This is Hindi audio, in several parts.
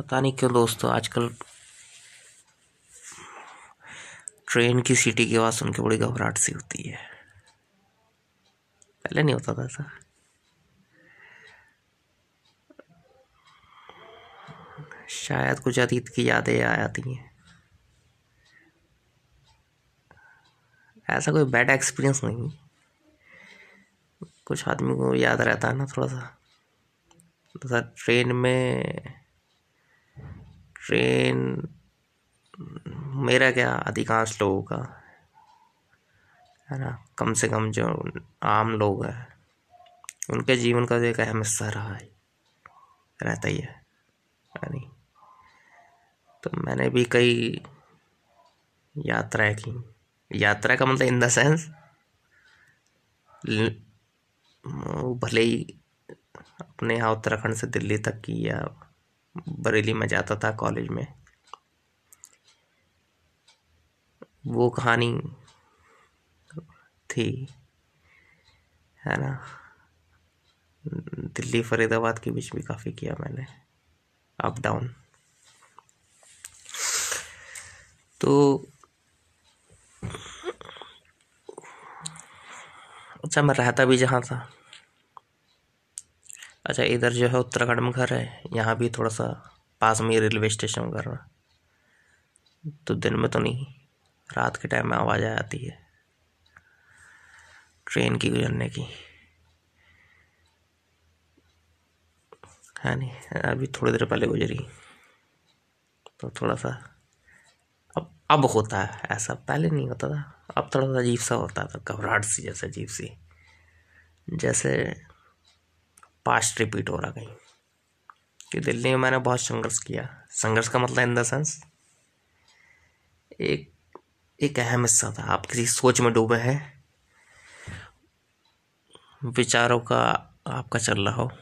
पता नहीं क्यों दोस्तों, आजकल ट्रेन की सीटी की आवाज़ सुन के बड़ी घबराहट सी होती है। पहले नहीं होता था ऐसा। शायद कुछ अतीत की यादें आ जाती हैं। ऐसा कोई बैड एक्सपीरियंस नहीं। कुछ आदमी को याद रहता है ना थोड़ा सा। तो ट्रेन में ट्रेन, मेरा क्या अधिकांश लोगों का, है ना? कम से कम जो आम लोग हैं, उनके जीवन का एक अहम हिस्सा रहा है, रहता ही है नहीं? तो मैंने भी कई यात्राएँ की। यात्रा का मतलब इन द सेंस भले ही अपने यहाँ उत्तराखंड से दिल्ली तक की या बरेली में जाता था कॉलेज में। वो कहानी थी, है ना? दिल्ली फरीदाबाद के बीच भी काफ़ी किया मैंने अप डाउन तो अच्छा मैं रहता भी जहाँ था। अच्छा इधर जो है उत्तराखंड में घर है, यहाँ भी थोड़ा सा पास में ही रेलवे स्टेशन घर तो दिन में तो नहीं, रात के टाइम में आवाज़ आ जाती है, ट्रेन की गुजरने की। है नहीं, अभी थोड़ी देर पहले गुजरी तो थोड़ा सा, अब अब होता है, ऐसा पहले नहीं होता था, अब थोड़ा सा अजीब सा होता था, घबराहट सी जैसे, अजीब सी। जैसे पास्ट रिपीट हो रहा कहीं। कि दिल्ली में मैंने बहुत संघर्ष किया। संघर्ष का मतलब इन द सेंस एक एक अहम हिस्सा था। आप किसी सोच में डूबे हैं, विचारों का आपका चल रहा हो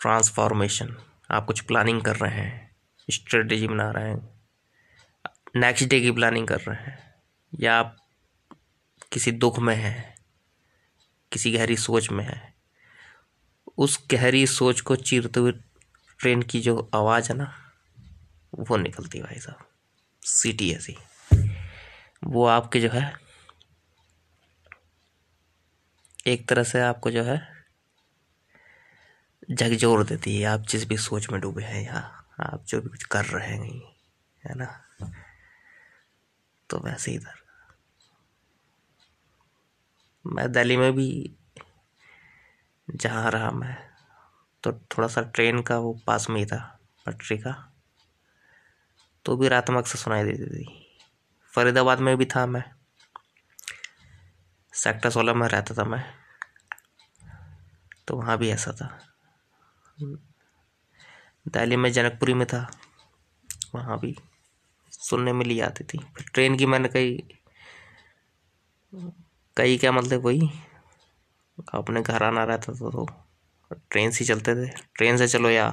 ट्रांसफॉर्मेशन आप कुछ प्लानिंग कर रहे हैं स्ट्रेटजी बना रहे हैं नेक्स्ट डे की प्लानिंग कर रहे हैं, या आप किसी दुख में हैं, किसी गहरी सोच में हैं उस गहरी सोच को चीरते हुए ट्रेन की जो आवाज़ है ना, वो निकलती है भाई साहब। सीटी ऐसी वो आपके जो है, एक तरह से आपको जो है झकझोर देती है। आप जिस भी सोच में डूबे हैं या आप जो भी कुछ कर रहे हैं, है ना? तो वैसे इधर। मैं दिल्ली में भी जहाँ रहा मैं तो थोड़ा सा ट्रेन का वो पास में ही था, पटरी का। तो भी रात में अक्सर सुनाई देती थी। फरीदाबाद में भी था मैं। सेक्टर सोलह में रहता था मैं। तो वहाँ भी ऐसा था। दिल्ली में जनकपुरी में था। वहाँ भी सुनने में ली आती थी। फिर ट्रेन की मैंने कई कई क्या मतलब वही अपने घर आना रहता था तो ट्रेन से चलते थे। ट्रेन से चलो या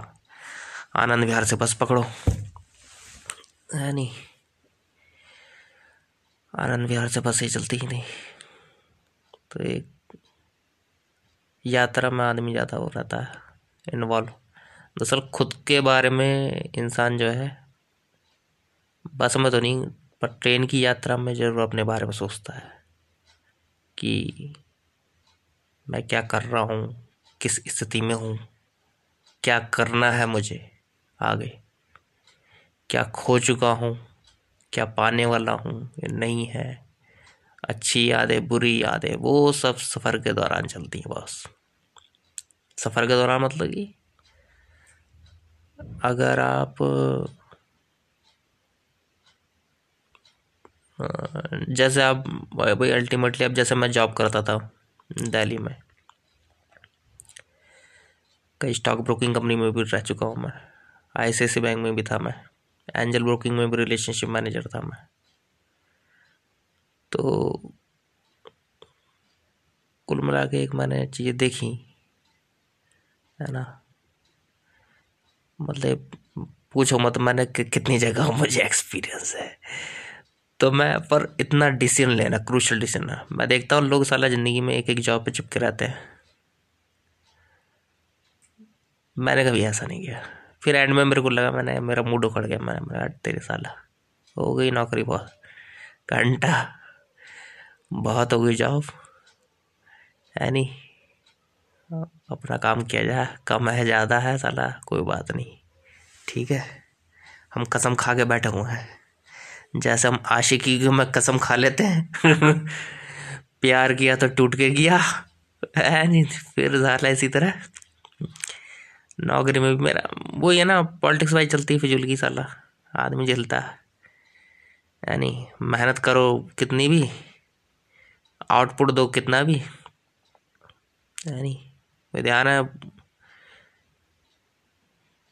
आनंद विहार से बस पकड़ो। है नहीं। आनंद विहार से बस चलती ही नहीं। तो एक यात्रा में आदमी ज़्यादा हो रहता है इन्वॉल्व दरअसल खुद के बारे में इंसान जो है, बस में तो नहीं, पर ट्रेन की यात्रा में ज़रूर अपने बारे में सोचता है कि मैं क्या कर रहा हूँ? किस स्थिति में हूँ? क्या करना है मुझे आगे? क्या खो चुका हूँ? क्या पाने वाला हूँ? नहीं है। अच्छी यादें, बुरी यादें, वो सब सफ़र के दौरान चलती हैं बस। सफ़र के दौरान मतलब कि अगर आप जैसे आप भाई अल्टीमेटली अब जैसे मैं जॉब करता था दिल्ली में कई स्टॉक ब्रोकिंग कंपनी में भी रह चुका हूँ मैं। आई बैंक में भी था मैं। एंजल ब्रोकिंग में भी रिलेशनशिप मैनेजर था मैं। तो कुल मिला के एक मैंने चीज़ें देखी है ना? मतलब पूछो मत मैंने कि, कितनी जगह मुझे एक्सपीरियंस है। तो मैं पर इतना डिसीज़न लेना क्रूशल डिसीज़न मैं देखता हूँ लोग साला ज़िंदगी में एक एक जॉब पे चिपके रहते हैं। मैंने कभी ऐसा नहीं किया। फिर एंड में मेरे को लगा मैंने, मेरा मूड उखड़ गया। मैंने मेरा तेरे साला, हो गई नौकरी बहुत घंटा, बहुत हो गई जॉब है नहीं? अपना काम किया जाए कम है, ज़्यादा है साला, कोई बात नहीं, ठीक है? हम कसम खा के बैठे हुए हैं। जैसे हम आशिकी में कसम खा लेते हैं, प्यार किया तो टूट के किया है नहीं? फिर साला इसी तरह नौकरी में भी मेरा वो है ना, पॉलिटिक्स वाई चलती है फिजुल की साला। आदमी जलता है। यानी मेहनत करो कितनी भी आउटपुट दो कितना भी। यानी ध्यान है,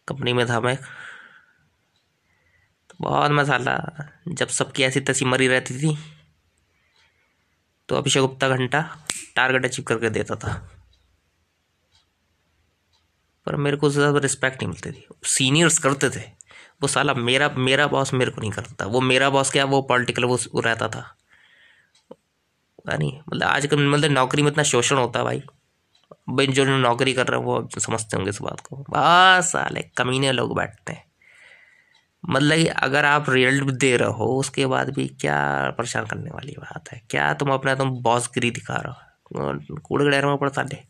कंपनी में था मैं तो बहुत मसाला जब सबकी ऐसी तसी मरी रहती थी तो अभिषेक गुप्ता घंटा टारगेट अचीव करके देता था। पर मेरे को ज़्यादा रिस्पेक्ट नहीं मिलती थी सीनियर्स करते थे वो साला मेरा मेरा बॉस मेरे को नहीं करता वो मेरा बॉस क्या वो पॉलिटिकल वो रहता था नहीं मतलब आजकल मतलब नौकरी में इतना शोषण होता है भाई भाई जो नौकरी कर रहे हैं वो समझते होंगे इस बात को बस साले कमीने लोग बैठते हैं मतलब अगर आप रिज़ल्ट दे रहे हो उसके बाद भी क्या परेशान करने वाली बात है क्या तुम अपना तुम बॉस गिरी दिखा रहे हो कूड़े गड़ेर में पड़ता ले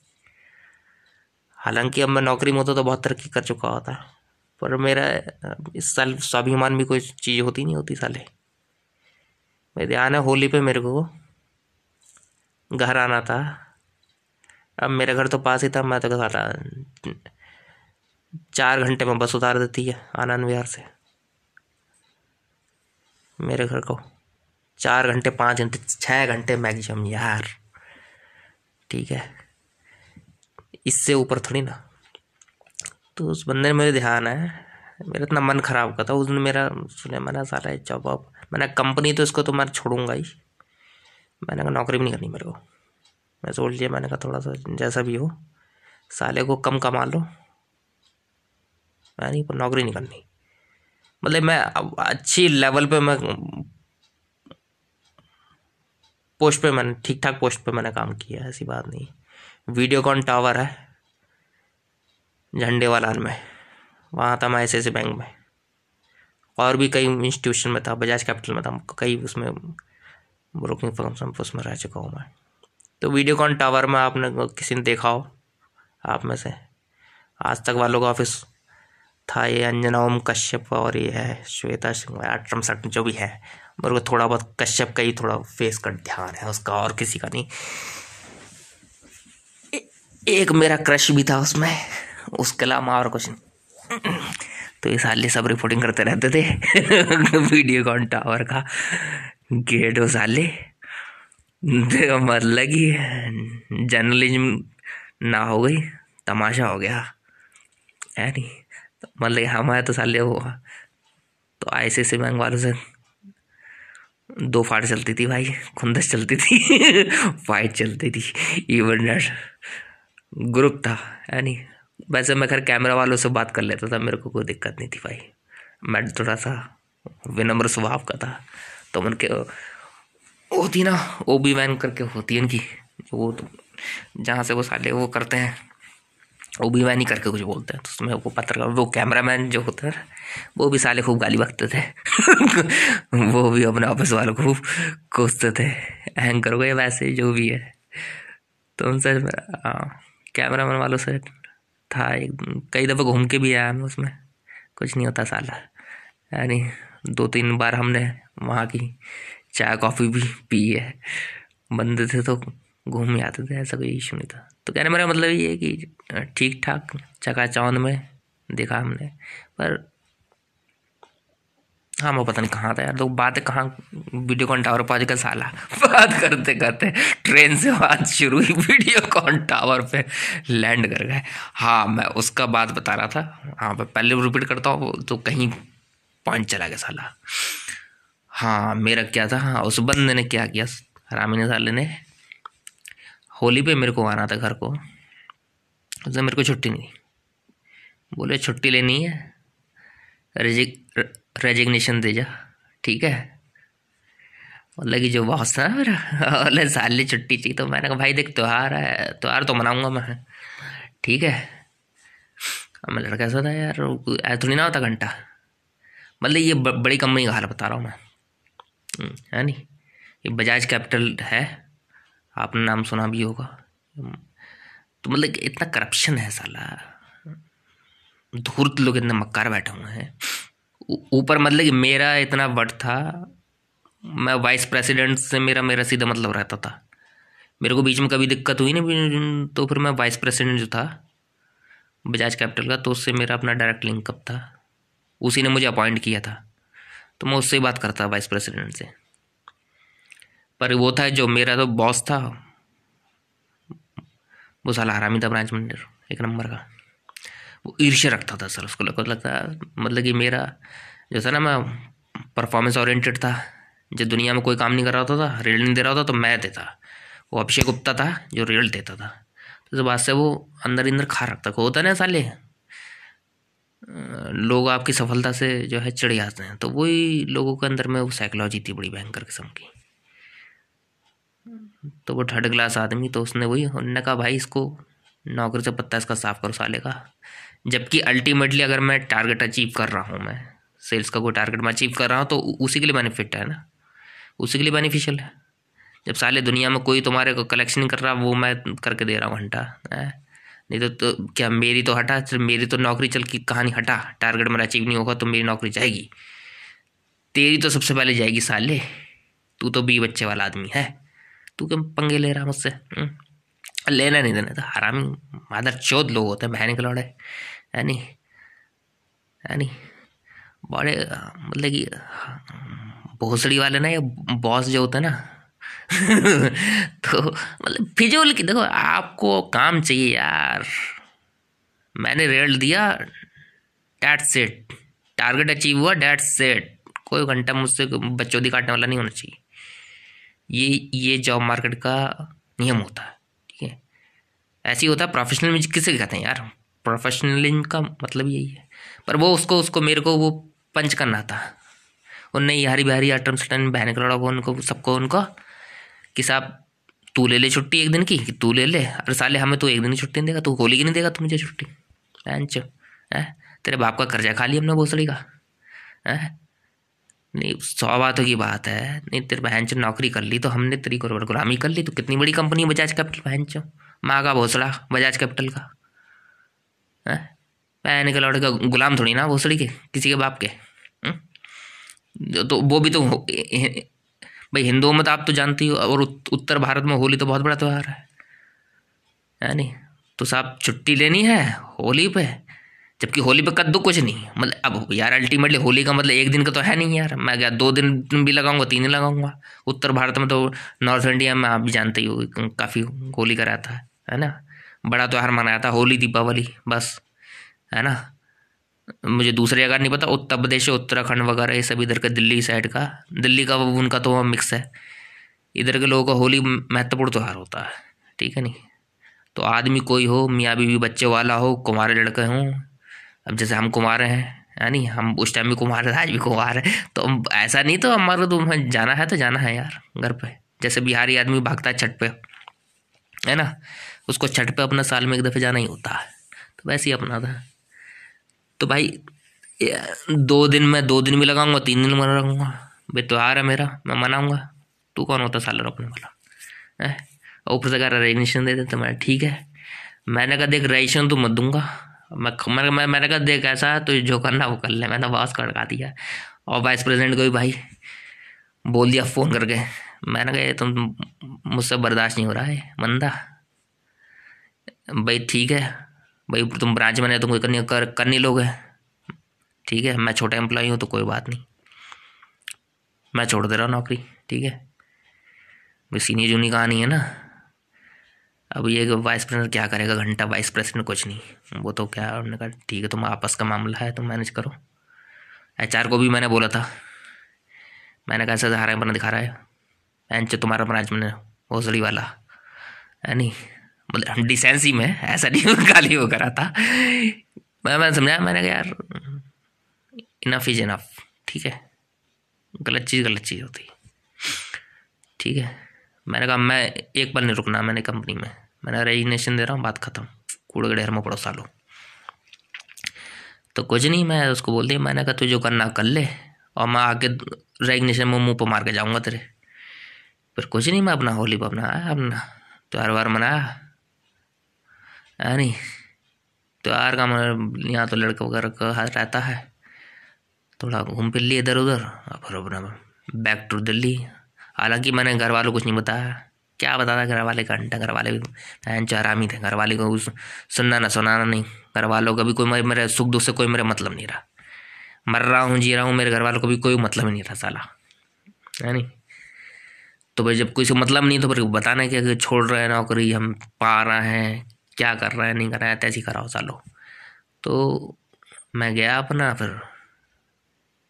हालाँकि अब मैं नौकरी में होता तो बहुत तरक्की कर चुका होता, पर मेरा, इस साल स्वाभिमान भी कोई चीज़ होती नहीं होती साले। मेरे ध्यान है होली पे मेरे को घर आना था। अब मेरे घर तो पास ही था, मैं तो साला चार घंटे में बस उतार देती है आनंद विहार से। मेरे घर को चार घंटे, पाँच घंटे, छः घंटे मैक्सिमम यार। ठीक है। इससे ऊपर थोड़ी ना। तो उस बंदे ने मुझे ध्यान है। मेरा इतना मन खराब का था। उस दिन मेरा, सुने, मैंने सारा जॉब वॉब, मैंने कंपनी तो इसको तो मैं छोड़ूँगा ही। मैंने कहा, नौकरी भी नहीं करनी मेरे को। मैं सोच लिया, मैंने कहा, थोड़ा सा जैसा भी हो, साले को कम कमा लो। मैं नहीं नौकरी नहीं करनी। मतलब मैं अच्छी लेवल पे मैं पोस्ट पे मैंने ठीक ठाक पोस्ट पे मैंने काम किया, ऐसी बात नहीं। वीडियोकॉन टावर है झंडे वाला में, वहाँ था मैं ऐसे बैंक में। और भी कई इंस्टीट्यूशन में था बजाज कैपिटल में था, कई उसमें ब्रोकिंग फर्म उसमें रह चुका हूँ मैं। तो वीडियोकॉन टावर में आपने किसी ने देखा हो? आप में से? आज तक वालों का ऑफ़िस था ये अंजना ओम कश्यप और ये है श्वेता सिंह अट्रम सट जो भी है। मेरे को थोड़ा बहुत कश्यप का ही थोड़ा फेस का ध्यान है, उसका और किसी का नहीं। एक मेरा क्रश भी था उसमें उसके अलावा और कुछ नहीं। तो ये साले सब रिपोर्टिंग करते रहते थे। वीडियो कॉन टावर का? गेट वो साले मतलब कि जर्नलिज्म ना हो गई, तमाशा हो गया। है नहीं। मतलब हमारे तो साले वो तो ऐसे से बैंक वालों से दो फाट चलती थी भाई। खुंदस चलती थी। फाइट चलती थी। इवन ग्रुप था, है नहीं? वैसे मैं खैर कैमरा वालों से बात कर लेता था, मेरे को कोई दिक्कत नहीं थी भाई। मैं थोड़ा सा विनम्र स्वभाव का था तो उनके, होती ना ओ बी वैन करके होती है इनकी। वो तो जहाँ से वो साले वो करते हैं वो भी वैन ही करके कुछ बोलते हैं तो उसमें वो पत्रकार, वो कैमरा मैन जो होता है वो भी साले खूब गाली बकते थे। वो भी अपने ऑफ़िस वालों को कोसते थे। को वैसे जो भी है। तो उनसे कैमरा मैन वालों से था एक, कई दफ़ा घूम के भी आया मैं उसमें। कुछ नहीं होता साला। यानी दो तीन बार हमने वहाँ की चाय कॉफ़ी भी पी है। बंदे थे तो घूम ही आते थे, ऐसा कोई इशू नहीं था। तो कहने मेरा मतलब ये है कि ठीक ठाक, चकाचौंध में देखा हमने। पर हाँ मैं पता नहीं कहाँ था यार। तो बात कहाँ, वीडियो कॉन टावर पर आजकल साला। बात करते करते ट्रेन से बात शुरू हुई, वीडियो कॉन टावर पे लैंड कर गए। हाँ मैं उसका बात बता रहा था। हाँ मैं पहले रिपीट करता हूँ तो कहीं पॉइंट चला गया साला। हाँ मेरा क्या था? हाँ उस बंदे ने क्या किया? रामी ने साले ने होली पे मेरे को आना था घर को। उसने मेरे को छुट्टी नहीं बोले, छुट्टी लेनी है? रेजिग्नेशन दे जा। ठीक है? बोला कि जो बॉस था मेरा बोले साली छुट्टी चाहिए तो मैंने कहा भाई देख त्यौहार है त्यौहार तो मनाऊँगा मैं। ठीक है? मैं लड़का ऐसा था यार ऐसा थोड़ी ना होता घंटा। मतलब ये बड़ी कंपनी का हाल बता रहा हूँ मैं। हम्म, है नहीं? ये बजाज कैपिटल है आपने नाम सुना भी होगा। तो मतलब इतना करप्शन है साला। धूर्त लोग इतने मक्कार बैठे हुए हैं। ऊपर मतलब कि मेरा इतना वट था, मैं वाइस प्रेसिडेंट से मेरा मेरा सीधा मतलब रहता था। मेरे को बीच में कभी दिक्कत हुई नहीं तो फिर मैं वाइस प्रेसिडेंट जो था, बजाज कैपिटल का तो उससे मेरा अपना डायरेक्ट लिंकअप था। उसी ने मुझे अपॉइंट किया था तो मैं उससे बात करता वाइस प्रेसिडेंट से। पर वो था जो मेरा तो बॉस था, वो साला हरामी था ब्रांच मैनेजर, एक नंबर का। वो ईर्ष्या रखता था सर, उसको लगता मतलब कि मेरा जो था ना, मैं परफॉर्मेंस ओरिएंटेड था जब दुनिया में कोई काम नहीं कर रहा होता था रिज़ल्ट नहीं दे रहा होता तो मैं देता। वो अभिषेक गुप्ता था, जो रिज़ल्ट देता था। तो बात से वो अंदर अंदर खा रखता होता ना साले लोग आपकी सफलता से जो है चिड़ जाते हैं तो वही लोगों के अंदर में वो साइकोलॉजी थी बड़ी भयंकर किस्म की। तो वो थर्ड क्लास आदमी तो उसने वही उन्होंने कहा, भाई इसको नौकरी से पत्ता इसका साफ़ करो साले का। जबकि अल्टीमेटली अगर मैं टारगेट अचीव कर रहा हूँ मैं सेल्स का कोई टारगेट मैं अचीव कर रहा हूँ तो उसी के लिए बेनिफिट है ना? उसी के लिए बेनिफिशियल है। जब साले दुनिया में कोई तुम्हारे को कलेक्शन कर रहा वो मैं करके दे रहा हूँ घंटा नहीं तो, तो क्या मेरी तो हटा मेरी तो नौकरी चल की कहानी हटा टारगेट मेरा अचीव नहीं होगा तो मेरी नौकरी जाएगी। तेरी तो सबसे पहले जाएगी साले तू तो बी बच्चे वाला आदमी है। तू क्यों पंगे ले रहा मुझसे हम्म? लेना नहीं देना तो हरामी मादर चौथ लोग होते हैं बहन के लौड़े है नहीं? है नहीं? बड़े मतलब कि, भोसड़ी वाले ना, ये बॉस जो होते हैं ना तो मतलब फिजूल की, देखो, आपको काम चाहिए यार। मैंने रेल्ट दिया डैट सेट टारगेट अचीव हुआ डैट सेट कोई घंटा मुझसे बच्चों दी काटने वाला नहीं होना चाहिए। ये ये जॉब मार्केट का नियम होता है, ठीक है? ऐसे ही होता है प्रोफेशनल म्यूज़िक किसे कहते हैं यार प्रोफेशनलिज्म का मतलब यही है। पर वो उसको उसको मेरे को वो पंच करना था। उनने ये हरी बिहारी आटम सटन बहन करोड़ा को उनको, सबको उनको कि साहब, तू ले ले छुट्टी एक दिन की, कि तू ले ले। अरे साले, हमें तो एक दिन की छुट्टी नहीं देगा, तू होली की नहीं देगा तू मुझे छुट्टी चो, है? तेरे बाप का कर्जा खा लिया हमने भोसड़ी का। है? नहीं सौ बातों की बात है। नहीं, तेरे बहन चो, नौकरी कर ली तो हमने तेरी गुलामी कर ली। तो कितनी बड़ी कंपनी बजाज कैपिटल? बहन चो माँ का भोसड़ा, बजाज कैपिटल का। बहन के लौटे का गुलाम थोड़ी ना, भोसड़ी के, किसी के बाप के तो वो भी तो भाई हिंदुओं में तो आप तो जानती हो, और उत्तर भारत में होली तो बहुत बड़ा त्यौहार है। नहीं? तो साहब, छुट्टी लेनी है होली पे, जबकि होली पे कद्दू कुछ नहीं मतलब अब यार अल्टीमेटली होली का मतलब एक दिन का तो है नहीं यार। मैं क्या, दो दिन भी लगाऊँगा, तीन दिन लगाऊँगा? उत्तर भारत में तो नॉर्थ इंडिया में आप भी जानते ही हो, काफ़ी होली का रहता है है ना? बड़ा त्यौहार मनाया था, होली, दीपावली, बस, है ना? मुझे दूसरी जगह नहीं पता, उत्तर प्रदेश, उत्तराखंड वगैरह, ये सब इधर का दिल्ली साइड का, दिल्ली का उनका तो मिक्स है। इधर के लोगों का होली महत्वपूर्ण त्यौहार होता है, ठीक है नहीं? तो आदमी कोई हो, मियाँ बीवी बच्चे वाला हो कुमारे लड़के हों, अब जैसे हम कुमार हैं यानी हम उस टाइम भी कुमार आज भी कुमार है तो ऐसा नहीं तो हमारे तो जाना है तो जाना है यार, घर पे। जैसे बिहारी आदमी भागता है छठ पे, है ना? उसको छठ पे अपना साल में एक दफ़े जाना ही होता है। तो वैसे ही अपना था। तो भाई दो दिन मैं दो दिन भी लगाऊँगा तीन दिन में लगाऊँगा भाई त्यौहार है मेरा मैं मनाऊँगा। तू कौन होता साल रखने वाला? है? ऊपर से अगर रजिस्ट्रेशन दे देते मैं ठीक है। मैंने कहा देख रजिस्ट्रेशन तो मत दूँगा। मैं मैं, मैंने कहा देख ऐसा है तो जो करना वो कर ले। मैंने बॉस को अड़का दिया। और वाइस प्रेसिडेंट को भी भाई बोल दिया फ़ोन करके। मैंने कहा तुम मुझसे बर्दाश्त नहीं हो रहा है मंदा। भाई ठीक है। भाई तुम ब्रांच में तुम करनी, कर कर लोगे ठीक है, मैं छोटा एम्प्लॉई हूँ तो कोई बात नहीं। मैं छोड़ दे रहा हूँ नौकरी, ठीक है? भाई सीनियर जूनियर कहानी है ना? अब ये वाइस प्रेसिडेंट क्या करेगा? घंटा वाइस प्रेसिडेंट कुछ नहीं। वो तो क्या, उन्होंने कहा, ठीक है, तुम आपस का मामला है, तुम मैनेज करो। एचआर को भी मैंने बोला था। मैंने कहा ऐसा हारा बना दिखा रहा है। एंच तुम्हारा ब्रांच में भोसड़ी वाला है नहीं? मतलब हम डिसेंसी में ऐसा नहीं गाली वो करा था। मैं, मैंने समझाया, मैंने कहा, यार इनफ इज़ इनफ ठीक है? गलत चीज़ गलत चीज़ होती। ठीक है? मैंने कहा, मैं एक पल नहीं रुकना, मैंने कंपनी में। मैंने रेजिग्नेशन दे रहा हूँ, बात ख़त्म। कूड़े ढेर में पड़ो सालो। तो कुछ नहीं, मैं उसको बोल दिया, मैंने कहा, तू जो करना, कर ले, और मैं आके रेजिग्नेशन में मुँह पर मार के जाऊँगा तेरे। फिर कुछ नहीं, मैं अपना होली पर अपना आया, अपना त्यौहार वार मनाया। है नहीं त्यौहार का मैं यहाँ तो लड़का वगैरह का हाथ रहता है। थोड़ा घूम फिर लिए इधर उधर और फिर अपना बैक टू दिल्ली। हालाँकि मैंने घर वालों को कुछ नहीं बताया। क्या बताता घर वाले का घंटा घर वाले भी चरामी थे। घर वाले को सुनना ना सुनाना नहीं। घर वालों का भी कोई मेरे सुख दुख से कोई मेरा मतलब नहीं रहा। मर रहा हूँ, जी रहा हूँ, मेरे घर वालों को भी कोई मतलब ही नहीं था साला। है नहीं? तो भाई जब कोई से मतलब नहीं तो फिर बताना कि छोड़ रहे हैं नौकरी, हम पा रहे हैं। क्या कर रहा है, नहीं कर रहा है तैसी कराओ सालो तो मैं गया अपना, फिर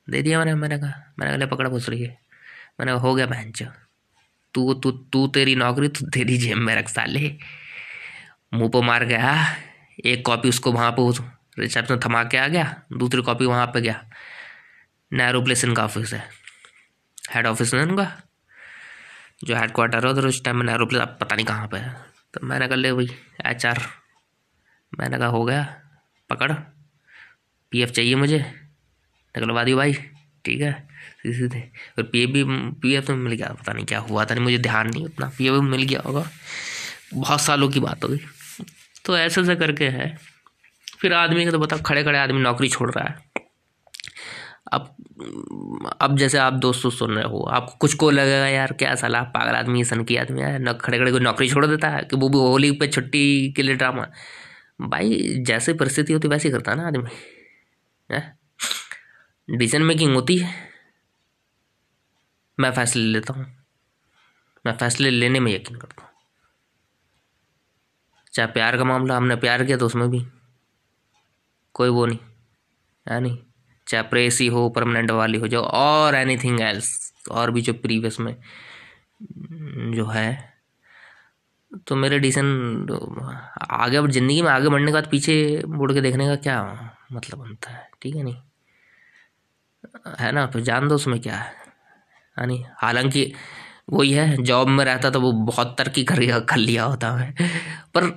दे दिया मैंने मैंने कहा मैंने कहा पकड़ा घुस रही है। मैंने कहा, हो गया बहन तू तू तू तेरी नौकरी, तू तेरी जेब में रख साले। मुँह पर मार गया, एक कॉपी उसको वहाँ पर रिसेप्शन थमा के आ गया, दूसरी कॉपी वहाँ पे गया। नेहरू प्लेस इनका ऑफ़िस है। हेड ऑफ़िस है उनका जो हेड क्वार्टर है उधर, उस टाइम में नेहरू प्लेस, अब पता नहीं कहाँ पे है। तो मैंने कहा, ले भाई एच आर मैंने कहा, हो गया, पकड़। पी एफ़ चाहिए मुझे। निकलवा दी भाई, ठीक है। सीधे सीधे। और पी एफ़ भी पी एफ़ तो मिल गया, पता नहीं क्या हुआ था नहीं, मुझे ध्यान नहीं उतना। पी एफ़ मिल गया होगा। बहुत सालों की बात हो गई। तो ऐसे ऐसे करके है। फिर आदमी का तो बताओ खड़े खड़े आदमी नौकरी छोड़ रहा है। अब अब जैसे आप दोस्तों सुन रहे हो, आपको कुछ को लगेगा, यार, क्या सलाह पागल आदमी सन की आदमी है, न, खड़े खड़े को नौकरी छोड़ देता है, कि वो भी होली पे छुट्टी के लिए ड्रामा। भाई, जैसे परिस्थिति होती, वैसे करता ना आदमी। डिसीज़न मेकिंग होती है। मैं फैसले लेता हूँ। मैं फैसले लेने में यकीन करता हूँ। चाहे प्यार का मामला हमने प्यार किया तो उसमें भी। कोई वो नहीं। है नहीं? चाहे प्रेसी हो परमानेंट वाली हो, जो और एनीथिंग एल्स और भी जो प्रीवियस में जो है तो मेरे डिसीज़न आगे ज़िंदगी में आगे बढ़ने के बाद पीछे मुड़ के देखने का क्या मतलब बनता है, ठीक है नहीं? है ना? फिर जान दो उसमें क्या है नहीं? हालाँकि वही है जॉब में रहता तो वो बहुत तरक्की कर कर लिया होता है पर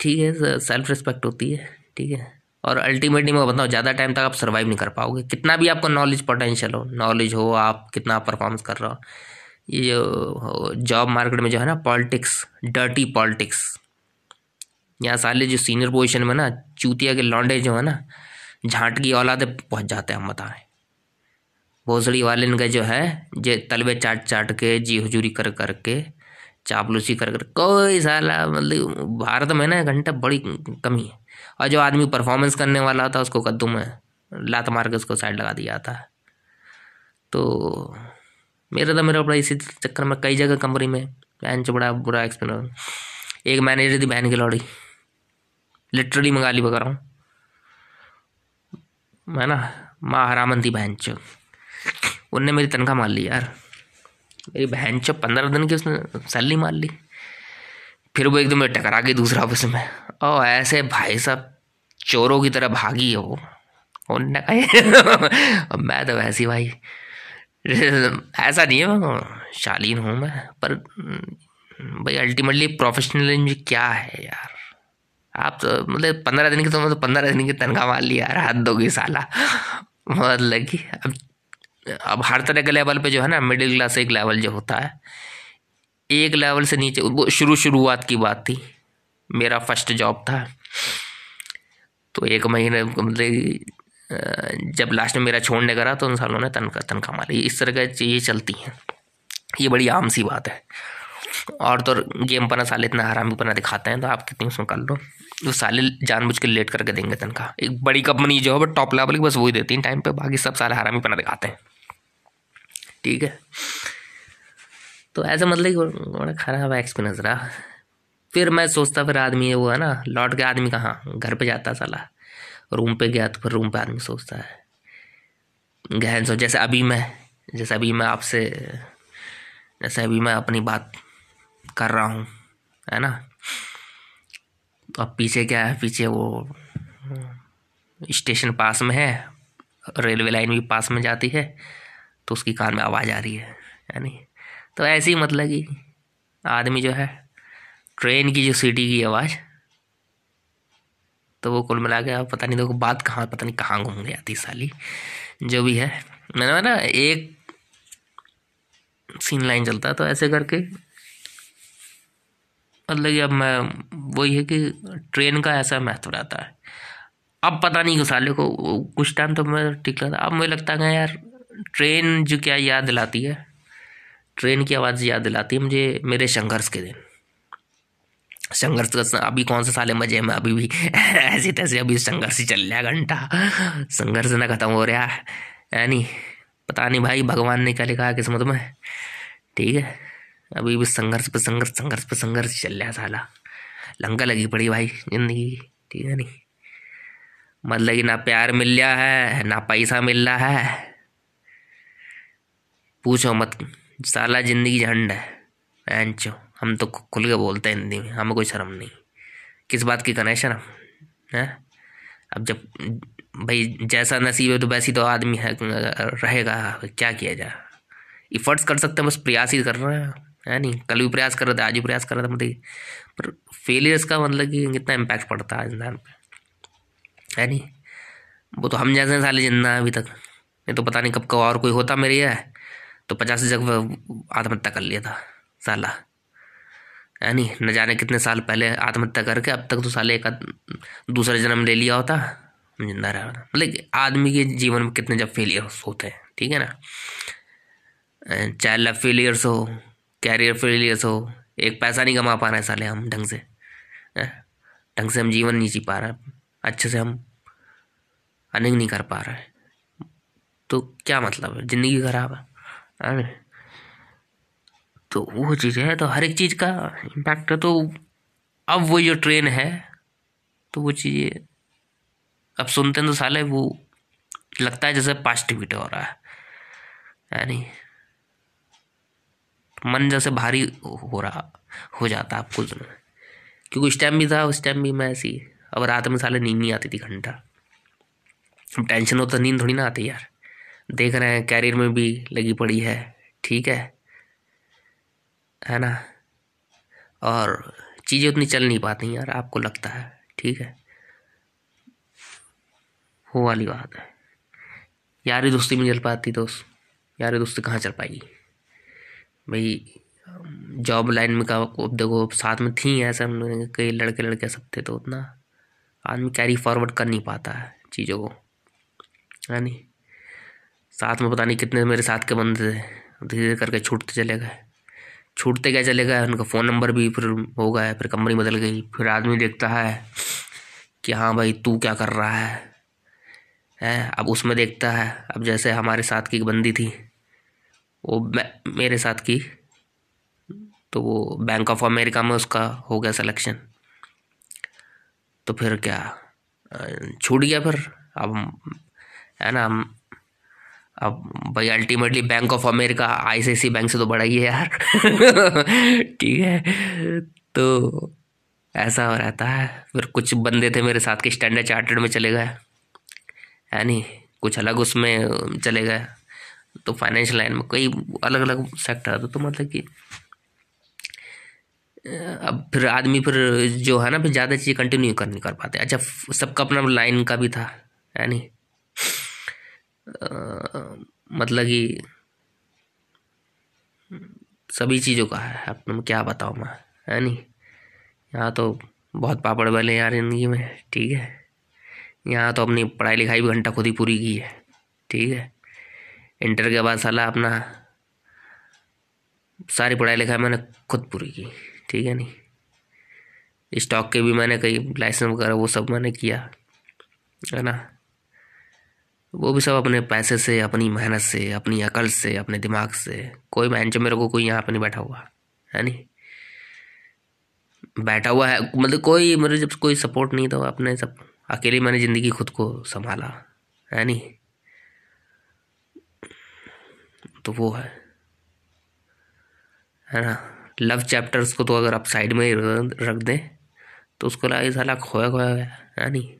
ठीक है सेल्फ रिस्पेक्ट होती है, ठीक है। और अल्टीमेटली मैं बताऊँ, ज़्यादा टाइम तक आप सर्वाइव नहीं कर पाओगे। कितना भी आपको नॉलेज पोटेंशियल हो नॉलेज हो, आप कितना परफॉर्मेंस कर रहे हो, ये जो जॉब मार्केट में जो है ना पॉलिटिक्स डर्टी पॉलिटिक्स यहाँ साले जो सीनियर पोजीशन में ना, चूतिया के लौंडे जो है ना, झांट की औलादे पहुँच जाते हैं, हम बताएँ। भोसड़ी वाले इनका जो है, जे तलबे चाट चाट के, जी हजूरी कर करके चापलूसी कर कर, कोई साला मतलब भारत में ना घंटा बड़ी कमी है। और जो आदमी परफॉर्मेंस करने वाला था, उसको कद्दू में लात मार के उसको साइड लगा दिया जाता है तो मेरा तो मेरा बड़ा इसी चक्कर में कई जगह कंपनी में बहन से बड़ा बुरा एक्सपीरियंस एक मैनेजर थी बहन की लौड़ी। लिटरली मंगा ली बकर हूँ। ना, माँ हरामन थी बहन चो उनने मेरी तनख्वाह मार ली यार। मेरी बहन चो पंद्रह दिन की उसने सैलरी मार ली। फिर वो एकदम टकरा गई दूसरा ऑफ़िस में। और ऐसे भाई साहब, चोरों की तरह भागी है वो। उनने कहा मैं तो वैसी भाई, ऐसा नहीं है, मैं शालीन हूँ मैं, पर भाई अल्टीमेटली प्रोफेशनलिज्म क्या है यार? आप तो मतलब पंद्रह दिन की तो मतलब पंद्रह दिन की तनख्वाह मान ली यार, हाथ दोगी साला। मतलब कि अब अब हर तरह के लेवल पे जो है ना मिडिल क्लास एक लेवल जो होता है। एक लेवल से नीचे, वो शुरू शुरुआत की बात थी। मेरा फ़र्स्ट जॉब था। तो एक महीने मतलब जब लास्ट में मेरा छोड़ने करा तो उन सालों ने तनख्वाह तनख्वाह मारी। इस तरह की चीज़ें चलती हैं। ये बड़ी आम सी बात है। और तो गेम पना साले इतना हरामी पना दिखाते हैं तो आप कितनी उसमें कर लो। वो साले जानबूझ के लेट करके देंगे तनख्वाह। एक बड़ी कंपनी जो है बट टॉप लेवल की बस वही देती है। टाइम पे बाकी सब सारे हरामी पना दिखाते हैं। ठीक है? तो ऐसे मतलब कि बड़ा खराब एक्सपीरियंस रहा। फिर मैं सोचता, फिर आदमी वो है ना, लौट के आदमी कहाँ? घर पे जाता साला। रूम पे गया तो फिर रूम पे आदमी सोचता है। गहन सो जैसे अभी मैं, जैसे अभी मैं आपसे, जैसे अभी मैं अपनी बात कर रहा हूँ, है ना? तो अब पीछे क्या है? पीछे वो, स्टेशन पास में है, रेलवे लाइन भी पास में जाती है तो उसकी कान में आवाज़ आ रही है यानी तो ऐसे ही मतलब कि आदमी जो है ट्रेन की जो सीटी की आवाज़ तो वो कुल मिला के पता नहीं, देखो बात कहाँ, पता नहीं कहाँ घूम गया थी साली। जो भी है, मैंने ना, एक सीन लाइन चलता है तो ऐसे करके मतलब कि अब मैं, वही है कि ट्रेन का ऐसा महत्व रहता है। अब पता नहीं कि साले को, कुछ टाइम तो मैं ठीक लगता, अब मुझे लगता है यार ट्रेन जो क्या याद दिलाती है ट्रेन की आवाज़ याद दिलाती है मुझे मेरे संघर्ष के दिन। संघर्ष का अभी कौन से साले मज़े में अभी भी ऐसे तैसे अभी संघर्ष ही चल रहा है घंटा। संघर्ष ना खत्म हो रहा है। यानी पता नहीं भाई, भगवान ने क्या लिखा है किस्मत में? ठीक है। अभी भी संघर्ष पे संघर्ष संघर्ष पे संघर्ष चल रहा है साला। लंका लगी पड़ी भाई ज़िंदगी। ठीक है नहीं? मतलब कि ना प्यार मिल रहा है, ना पैसा मिल रहा है। पूछो मत। साला ज़िंदगी झंड है। एंचो हम तो खुल के बोलते हैं हिंदी में, हमें कोई शर्म नहीं। किस बात की कनेक्शन हम है? अब जब, भाई, जैसा नसीब है तो वैसी तो आदमी है, रहेगा, क्या किया जाए? इफर्ट्स कर सकते हैं, बस प्रयास ही कर रहे हैं। है नहीं? कल भी प्रयास कर रहे थे, आज भी प्रयास कर रहे थे मतलब पर फेलियर्स का मतलब कि कितना इम्पैक्ट पड़ता है इंसान पे। है नहीं? वो तो हम जैसे साले ज़िंदा अभी तक। नहीं तो पता नहीं कब कब और कोई होता मेरे है। तो पचास जगह आत्महत्या कर लिया था, साला। है नहीं? न जाने कितने साल पहले आत्महत्या करके अब तक तो साले एक दूसरा जन्म ले लिया होता। ज़िंदा रहा होता मतलब आदमी के जीवन में कितने जब फेलियर्स होते हैं, ठीक है ना? चाहे लव फेलियर्स हो कैरियर फेलियर्स हो, एक पैसा नहीं कमा पा रहे साले हम ढंग से। ढंग से हम जीवन नहीं जी पा रहे, अच्छे से हम अर्निंग नहीं कर पा रहे। तो क्या मतलब है? ज़िंदगी खराब है। तो वो चीज़ है तो हर एक चीज़ का इम्पैक्ट तो अब वो जो ट्रेन है तो वो चीज़ें अब सुनते हैं तो साले वो लगता है जैसे पॉजिटिविटी हो रहा है। यानी मन जैसे भारी हो रहा, हो जाता है आपको क्योंकि उस टाइम भी था, उस टाइम भी मैं ऐसी, अब रात में साले नींद नहीं आती थी घंटा। टेंशन हो तो नींद थोड़ी ना आती यार। देख रहे हैं कैरियर में भी लगी पड़ी है, ठीक है? है ना? और चीज़ें उतनी चल नहीं पाती यार, आपको लगता है, ठीक है? वो वाली बात है। यारी दोस्ती में चल पाती दोस्त, यारी दोस्ती कहाँ चल पाएगी? भाई जॉब लाइन में का देखो, साथ में थी ऐसे हम कई लड़के लड़के सब थे तो उतना आदमी कैरी फॉरवर्ड कर नहीं पाता है चीज़ों को। है नहीं? साथ में पता नहीं कितने मेरे साथ के बंदे थे। धीरे धीरे करके छूटते चले गए। छूटते क्या चले गए, उनका फ़ोन नंबर भी फिर हो गया, फिर कंपनी बदल गई। फिर आदमी देखता है कि हाँ भाई, तू क्या कर रहा है? है? अब उसमें देखता है। अब जैसे हमारे साथ की बंदी थी, वो मेरे साथ की तो वो बैंक ऑफ़ अमेरिका में उसका हो गया सिलेक्शन तो फिर क्या छूट गया फिर। अब, है ना अब भाई ultimately Bank of America ICICI bank से तो बड़ा ही है यार। ठीक है। तो ऐसा हो रहता है। फिर कुछ बंदे थे मेरे साथ के स्टैंडर्ड चार्टर्ड में चले गए। है कुछ अलग उसमें चले गए। तो फाइनेंशियल लाइन में कई अलग अलग सेक्टर तो मतलब कि अब फिर आदमी फिर जो है ना, फिर ज़्यादा चीज़ें कंटिन्यू कर, नहीं कर पाते। अच्छा सबका अपना लाइन का भी था, है मतलब कि सभी चीज़ों का है। अपने क्या बताऊँ मैं? है नहीं? यहाँ तो बहुत पापड़ वाले यार ज़िंदगी में, ठीक है? यहाँ तो अपनी पढ़ाई लिखाई भी घंटा खुद ही पूरी की है, ठीक है? इंटर के बाद साला अपना सारी पढ़ाई लिखाई मैंने खुद पूरी की, ठीक है नहीं? स्टॉक के भी मैंने कई लाइसेंस वगैरह वो सब मैंने किया, है ना? वो भी सब अपने पैसे से, अपनी मेहनत से, अपनी अकल से, अपने दिमाग से। कोई जो मेरे को कोई यहाँ पर नहीं बैठा हुआ, है नहीं? बैठा हुआ है मतलब कोई मेरे जब कोई सपोर्ट नहीं था, अपने सब, अकेले मैंने ज़िंदगी खुद को संभाला, है नहीं? तो वो है। है ना? लव चैप्टर्स को तो अगर आप साइड में रख दें तो उसको लगा साला खोया खोया गया, है नहीं?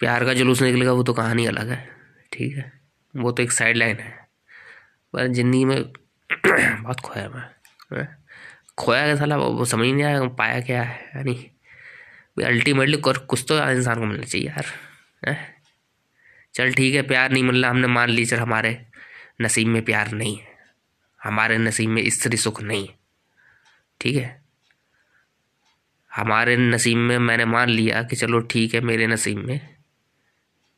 प्यार का जुलूस निकलेगा, वो तो कहानी अलग है, ठीक है? वो तो एक साइड लाइन है। पर ज़िंदगी में बहुत खोया मैं खोया गया साला? वो समझ नहीं आया पाया क्या है नहीं? अल्टीमेटली कुछ तो इंसान को मिलना चाहिए यार, है? चल ठीक है, प्यार नहीं मिल रहा हमने मान ली, चल हमारे नसीब में प्यार नहीं है। हमारे नसीब में स्त्री सुख नहीं है, ठीक है? हमारे नसीब में मैंने मान लिया कि चलो ठीक है, मेरे नसीब में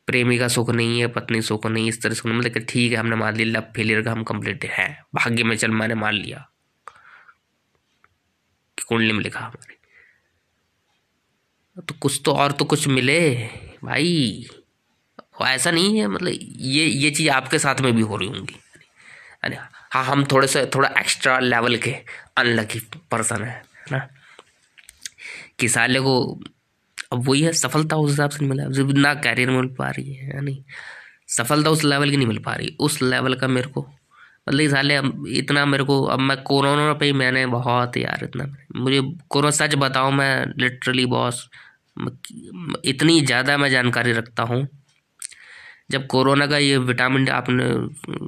प्रेमिका सुख नहीं है, पत्नी सुख नहीं इस तरह से मतलब ठीक है, हमने मान लिया, लव फेलियर का हम कंप्लीट है। भाग्य में चल मैंने मान लिया। कुंडली में लिखा हमारे तो कुछ तो और तो कुछ मिले, भाई। ऐसा नहीं है मतलब ये ये चीज़ आपके साथ में भी हो रही होंगी। हाँ हम थोड़े से, थोड़ा एक्स्ट्रा लेवल के अनलकी पर्सन है ना? कि साले को अब वही है, सफलता उस हिसाब से नहीं मिला। जब ना कैरियर मिल पा रही है नहीं? सफलता उस लेवल की नहीं मिल पा रही। उस लेवल का मेरे को मतलब साले अब इतना मेरे को, अब मैं कोरोना पे ही मैंने बहुत यार इतना मुझे कोरोना सच बताऊँ मैं लिटरली बॉस इतनी ज़्यादा मैं जानकारी रखता हूँ। जब कोरोना का ये विटामिन आपने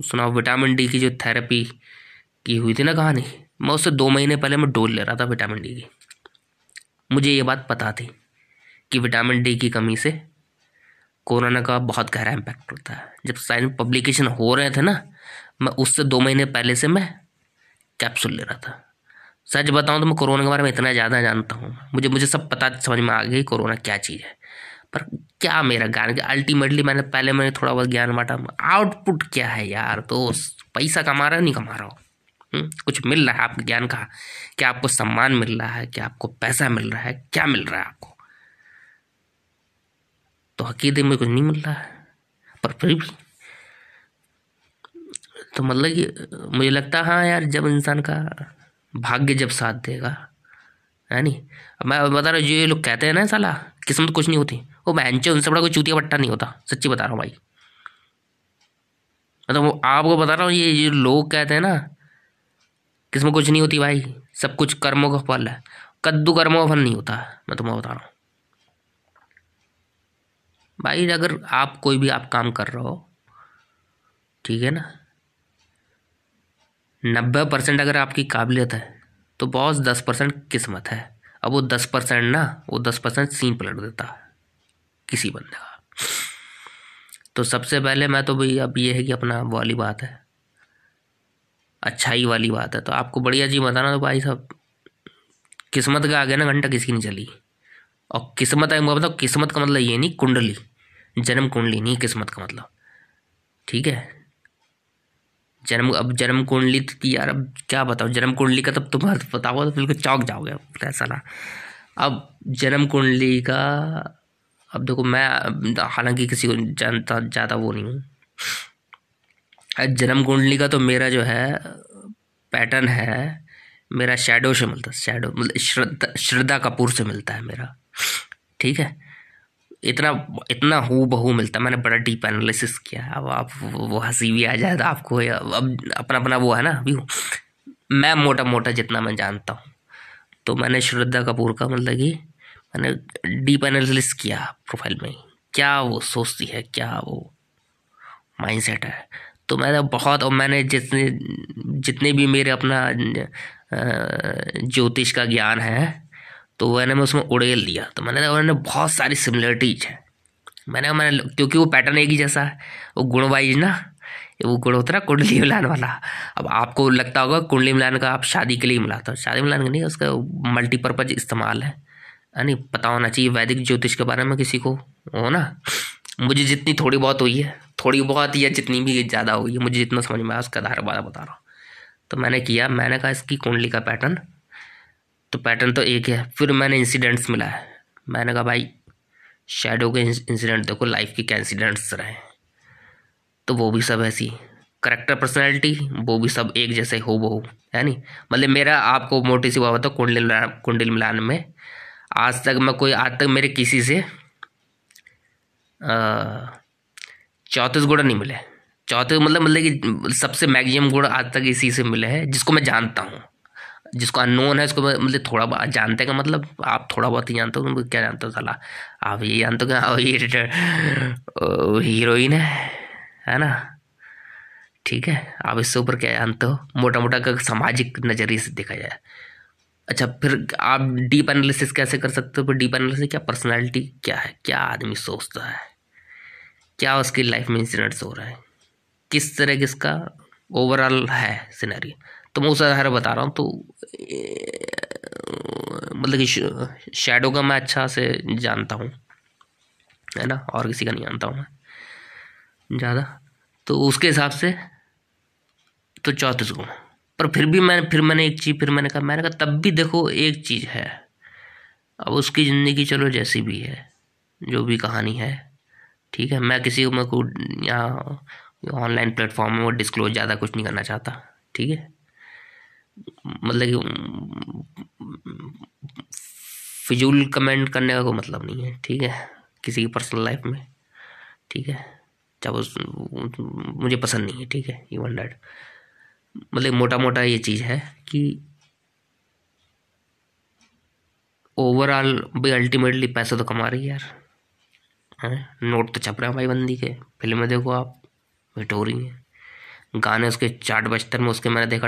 सुना विटामिन डी की जो थेरेपी की हुई थी ना कहानी, मैं उससे दो महीने पहले मैं डोज ले रहा था विटामिन डी की। मुझे ये बात पता थी। कि विटामिन डी की कमी से कोरोना का बहुत गहरा इम्पैक्ट होता है। जब साइंस पब्लिकेशन हो रहे थे ना मैं उससे दो महीने पहले से मैं कैप्सूल ले रहा था। सच बताऊँ तो मैं कोरोना के बारे में इतना ज़्यादा जानता हूँ। मुझे मुझे सब पता समझ में आ गई कोरोना क्या चीज़ है। पर क्या मेरा ज्ञान अल्टीमेटली मैंने पहले मैंने थोड़ा बहुत ज्ञान बांटा। आउटपुट क्या है यार तो पैसा कमा रहा नहीं कमा रहा हो। हम्म, कुछ मिल रहा है आपके ज्ञान का? क्या आपको सम्मान मिल रहा है? क्या आपको पैसा मिल रहा है? क्या मिल रहा है आपको? तो अकीदे में कुछ नहीं मिल रहा है, पर फिर भी। तो मतलब कि मुझे लगता है हाँ यार, जब इंसान का भाग्य जब साथ देगा, है नहीं? मैं बता रहा हूँ, जो ये लोग कहते हैं ना साला, किस्मत कुछ नहीं होती। वो बहनचे उनसे बड़ा कोई चूतिया बट्टा नहीं होता, सच्ची बता रहा हूँ भाई। मतलब आपको बता रहा हूँ, ये जो लोग कहते हैं ना, किस्मत कुछ नहीं होती भाई, सब कुछ कर्मों का फल है। कद्दू कर्मों का फल नहीं होता, मैं तुम्हें बता रहा हूँ। भाई, अगर आप कोई भी आप काम कर रहे हो, ठीक है ना? नब्बे परसेंट अगर आपकी काबिलियत है तो बहुत दस परसेंट किस्मत है। अब वो दस परसेंट ना, वो दस परसेंट सीन पलट देता है किसी बंदे का। तो सबसे पहले मैं तो भाई, अब ये है कि अपना वाली बात है, अच्छाई वाली बात है। तो आपको बढ़िया जी बताना तो भाई साहब, किस्मत का आगे ना घंटा किसकी नहीं चली। और किस्मत है मतलब किस्मत का मतलब ये नहीं, कुंडली। जन्म कुंडली नहीं किस्मत का मतलब। ठीक है? जन्म, अब जन्म कुंडली तो यार, अब क्या बताओ जन्म कुंडली का तब तुम बताओ तो बिल्कुल चौक जाओगे ऐसा ना अब जन्म कुंडली का, अब देखो मैं, हालाँकि किसी को जानता, ज़्यादा वो नहीं हूँ। जन्म कुंडली का तो मेरा जो है, पैटर्न है, मेरा शेडो से मिलता है शेडो मतलब श्रद्धा श्रद्धा कपूर से मिलता है मेरा। ठीक है? इतना इतना हु बहू मिलता मैंने बड़ा डीप एनालिसिस किया। अब आप वो हँसी भी आ जाए तो आपको अब अपना अपना वो है ना अभी मैं मोटा मोटा जितना मैं जानता हूँ। तो मैंने श्रद्धा कपूर का मतलब कि मैंने डीप एनालिसिस किया प्रोफ़ाइल में। क्या वो सोचती है? क्या वो माइंडसेट है? तो मैंने बहुत, और मैंने जितने जितने भी मेरे अपना ज्योतिष का ज्ञान है तो मैंने मैं उसमें उड़ेल दिया। तो मैंने उन्होंने बहुत सारी सिमिलरिटीज है। मैंने मैंने क्योंकि वो पैटर्न एक ही जैसा है। वो गुण वाइज ना वो गुण होता ना, कुंडली मिलान वाला। अब आपको लगता होगा कुंडली मिलान का आप शादी के लिए मिलाते हो। शादी मिलान का नहीं, उसका मल्टीपर्पज इस्तेमाल है। नहीं? पता होना चाहिए वैदिक ज्योतिष के बारे में किसी को, हो ना? मुझे जितनी थोड़ी बहुत हुई है, थोड़ी बहुत या जितनी भी ज़्यादा हुई है, मुझे जितना समझ में आया उसका आधार बारा बता रहा हूँ। तो मैंने किया, मैंने कहा इसकी कुंडली का पैटर्न तो पैटर्न तो एक है फिर मैंने इंसिडेंट्स मिला है। मैंने कहा, भाई शेडो के इंसिडेंट देखो लाइफ के क्या इंसिडेंट्स रहे। तो वो भी सब ऐसी करेक्टर पर्सनैलिटी वो भी सब एक जैसे हो वो है नी मतलब मेरा आपको मोटी सी बात है कुंडली कुंडली मिलान में आज तक मैं कोई, आज तक मेरे किसी से चौंतीस गुण नहीं मिले। चौथे मतलब मतलब कि सबसे मैक्सिमम गुड़ आज तक इसी से मिले हैं, जिसको मैं जानता हूँ। जिसको अननोन है, उसको मतलब थोड़ा बहुत, जानते का मतलब? आप थोड़ा बहुत ही जानते हो क्या जानते हो सला? आप ये जानते हो कि ये हीरोइन है है ना? ठीक है, आप इससे ऊपर क्या जानते हो? मोटा मोटा का सामाजिक नज़रिए से देखा जाए। अच्छा फिर आप डीप एनालिसिस कैसे कर सकते हो? फिर डीप एनालिसिस क्या पर्सनैलिटी क्या है? क्या आदमी सोचता है? क्या उसकी लाइफ में इंसिडेंट्स हो रहा है? किस तरह किसका ओवरऑल है सिनेरी तो मैं उस आधार बता रहा हूँ तो मतलब कि शेडो का मैं अच्छा से जानता हूँ, है ना? और किसी का नहीं जानता हूँ मैं, ज़्यादा। तो उसके हिसाब से तो चौंतीस गुण पर फिर भी मैंने फिर मैंने एक चीज़, फिर मैंने कहा मैंने कहा, तब भी देखो एक चीज़ है। अब उसकी ज़िंदगी चलो जैसी भी है, जो भी कहानी है, ठीक है? मैं किसी को, मैं को यहाँ ऑनलाइन प्लेटफॉर्म में वो डिस्क्लोज ज़्यादा कुछ नहीं करना चाहता, ठीक है? मतलब कि, फिजूल कमेंट करने का कोई मतलब नहीं है, ठीक है? किसी की पर्सनल लाइफ में, ठीक है? जब उस मुझे पसंद नहीं है, ठीक है? इवन डैट मतलब मोटा मोटा ये चीज़ है कि ओवरऑल भाई अल्टीमेटली पैसा तो कमा रही है यार। हैं? नोट तो छप रहे हैं भाई बंदी के। फ़िल्में देखो आप हिट हो रही हैं। गाने उसके चार्ट बजतर में उसके मैंने देखा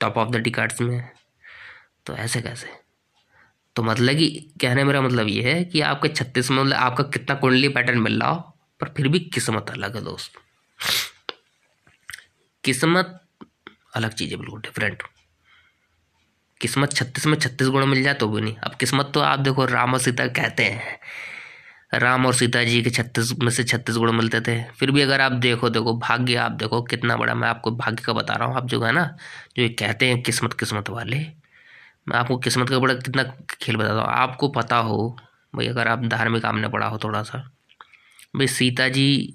टॉप ऑफ़ द टिकट्स में। तो ऐसे कैसे? तो मतलब कि कहने मेरा मतलब ये है कि आपके छत्तीस में मतलब आपका कितना कुंडली पैटर्न मिल रहा हो, पर फिर भी किस्मत अलग है दोस्त। किस्मत अलग चीज़ है, बिल्कुल डिफरेंट किस्मत छत्तीस में छत्तीस गुण मिल जाए तो भी नहीं। अब किस्मत तो आप देखो, राम और सीता कहते हैं। राम और सीता जी के छत्तीस, में से छत्तीस गुण मिलते थे। फिर भी अगर आप देखो देखो, भाग्य आप देखो, कितना बड़ा मैं आपको भाग्य का बता रहा हूँ। आप जो है ना, जो ये कहते हैं किस्मत किस्मत वाले, मैं आपको किस्मत का बड़ा कितना खेल बताता हूँ। आपको पता हो, भाई, अगर आप धार्मिक आमने पड़ा हो थोड़ा सा, भाई सीता जी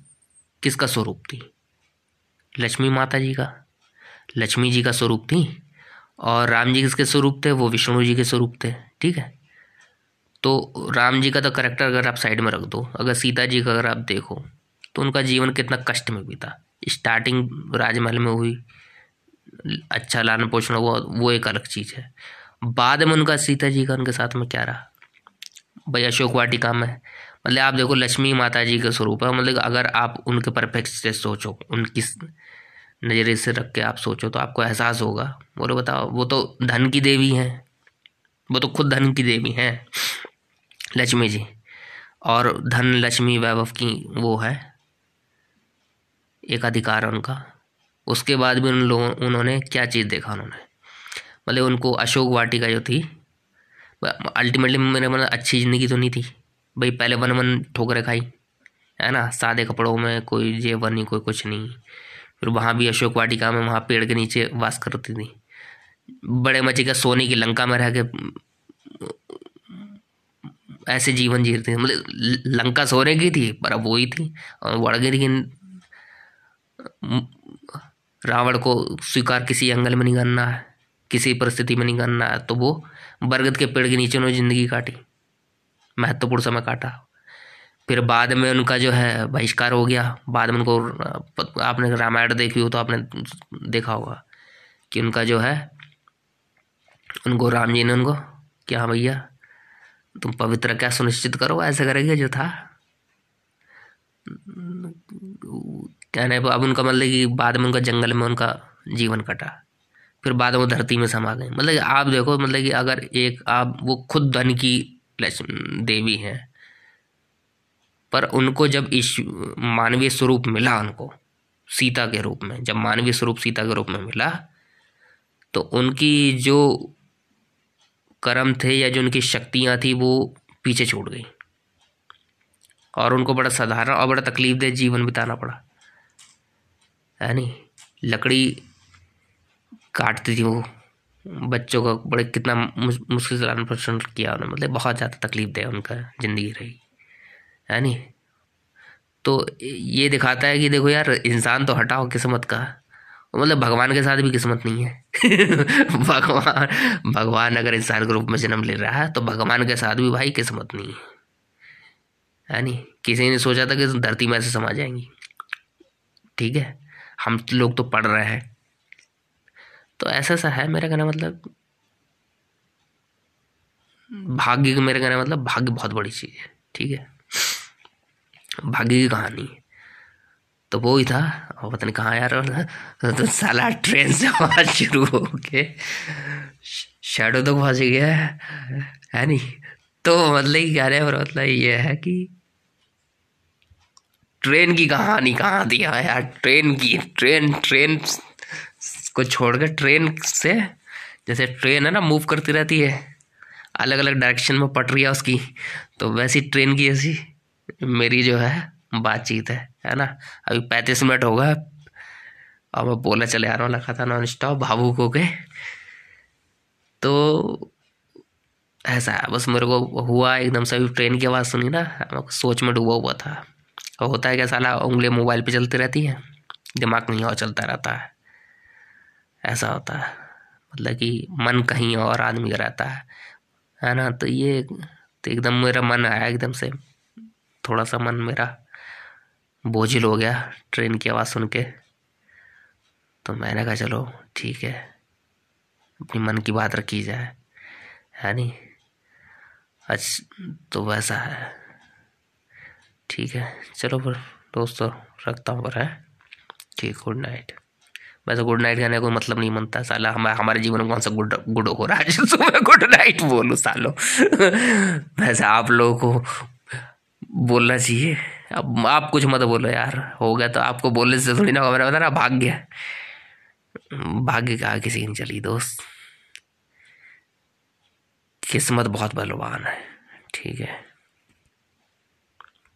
किसका स्वरूप थी? लक्ष्मी माता जी का? लक्ष्मी जी का स्वरूप थी? और राम जी किसके स्वरूप थे? वो विष्णु जी के स्वरूप थे, ठीक है? तो राम जी का तो करेक्टर अगर आप साइड में रख दो, अगर सीता जी का अगर आप देखो तो उनका जीवन कितना कष्ट में बीता। स्टार्टिंग राजमहल में हुई अच्छा लाना पोषण हुआ, वो एक अलग चीज़ है। बाद में उनका सीता जी का उनके साथ में क्या रहा? भाई अशोक वाटिका में मतलब आप देखो लक्ष्मी माता जी का स्वरूप है मतलब अगर आप उनके परफेक्ट से सोचो, उनकी नज़रिए से रख के आप सोचो तो आपको एहसास होगा। बोलो बताओ, वो तो धन की देवी हैं। वो तो खुद धन की देवी हैं। लक्ष्मी जी। और धन लक्ष्मी वैभव की वो है, एक अधिकार उनका। उसके बाद भी उन लोगों, उन्होंने क्या चीज़ देखा उन्होंने? मतलब उनको अशोक वाटिका जो थी अल्टीमेटली मेरे मतलब अच्छी ज़िंदगी तो नहीं थी। भाई पहले वन वन ठोकरे खाई, है ना? सादे कपड़ों में कोई जेवर नहीं, कोई कुछ नहीं। फिर वहाँ भी अशोक वाटिका में वहाँ पेड़ के नीचे वास करती थी। बड़े मचे का सोने की लंका में रह के ऐसे जीवन जी रही थी। मतलब लंका सोने की थी, पर अब वही थी। और बढ़ गई थी रावण को स्वीकार किसी एंगल में नहीं करना है, किसी परिस्थिति में नहीं करना है तो वो बरगद के पेड़ के नीचे उन्होंने ज़िंदगी काटी, महत्वपूर्ण समय काटा। फिर बाद में उनका जो है बहिष्कार हो गया। बाद में उनको आपने रामायण देखी हो तो आपने देखा होगा कि उनका जो है, उनको राम जी ने उनको क्या भैया तुम पवित्र क्या सुनिश्चित करो, ऐसे करेंगे जो था? कहने पर अब उनका मतलब कि बाद में उनका जंगल में उनका जीवन कटा। फिर बाद में वो धरती में समा गए। मतलब आप देखो मतलब कि अगर एक, आप, वो खुद धन की देवी हैं। पर उनको जब इस मानवीय स्वरूप मिला उनको, सीता के रूप में, जब मानवीय स्वरूप सीता के रूप में मिला तो उनकी जो कर्म थे या जो उनकी शक्तियाँ थी, वो पीछे छूट गई। और उनको बड़ा साधारण और बड़ा तकलीफ़ दे जीवन बिताना पड़ा। है नहीं? लकड़ी काटती थी वो। बच्चों का बड़े कितना मुश्किल से लालन पोषण किया उन्होंने। मतलब बहुत ज़्यादा तकलीफ़ दे उनका ज़िंदगी रही। है नहीं? तो ये दिखाता है कि देखो यार, इंसान तो हटाओ किस्मत का। मतलब भगवान के साथ भी किस्मत नहीं है। भगवान भगवान अगर इंसान के रूप में जन्म ले रहा है तो भगवान के साथ भी भाई किस्मत नहीं है। है किसी ने सोचा था कि धरती में ऐसे समा जाएँगी। ठीक है? हम लोग तो पढ़ रहे हैं। तो ऐसा सा है मेरा कहना मतलब। भाग्य मेरे कहना मतलब भाग्य बहुत बड़ी चीज़ है। ठीक है? भाग्य की कहानी है। तो वो ही था। और पता नहीं कहाँ यार तो साला ट्रेन से आवाज़ शुरू हो के शेडो तो पहुँच गया है। नहीं? तो मतलब ही कह रहे हैं मतलब ये है कि ट्रेन की कहानी कहाँ दिया है यार, ट्रेन की, ट्रेन ट्रेन को छोड़कर ट्रेन से, जैसे ट्रेन है ना मूव करती रहती है। अलग अलग डायरेक्शन में पटरी है उसकी। तो वैसी ट्रेन की ऐसी मेरी जो है, बातचीत है। है ना? अभी पैंतीस मिनट हो गए। और मैं बोला चले आ रहा हूँ लगा था नॉन स्टॉप भावुक हो गए तो ऐसा है, बस मेरे को हुआ एकदम से ट्रेन की आवाज़ सुनी ना मैं सोच में डूबा हुआ था। और होता है क्या साला उंगली मोबाइल पे चलती रहती है, दिमाग नहीं और चलता रहता है। ऐसा होता है मतलब कि मन कहीं और आदमी का रहता है। है ना? तो ये तो एकदम मेरा मन आया एकदम से, थोड़ा सा मन मेरा। बोझिल हो गया ट्रेन की आवाज़ सुन के। तो मैंने कहा, चलो, ठीक है। अपनी मन की बात रखी जाए। है नहीं? अच्छा तो वैसा है। ठीक है, चलो फिर दोस्तों, रखता हूँ पर है? ठीक गुड नाइट वैसे गुड नाइट कहने का कोई मतलब नहीं बनता साला। हमारे हमारे जीवन में कौन सा गुड गुड हो रहा है? सुबह गुड नाइट बोलो, सालो। वैसे आप लोगों को बोलना चाहिए। अब आप कुछ मत बोलो यार, हो गया तो आपको बोलने से थोड़ी ना मैंने बता ना, भाग्य भाग्य कहा किसी सीन चली, दोस्त। किस्मत बहुत बलवान है, ठीक है।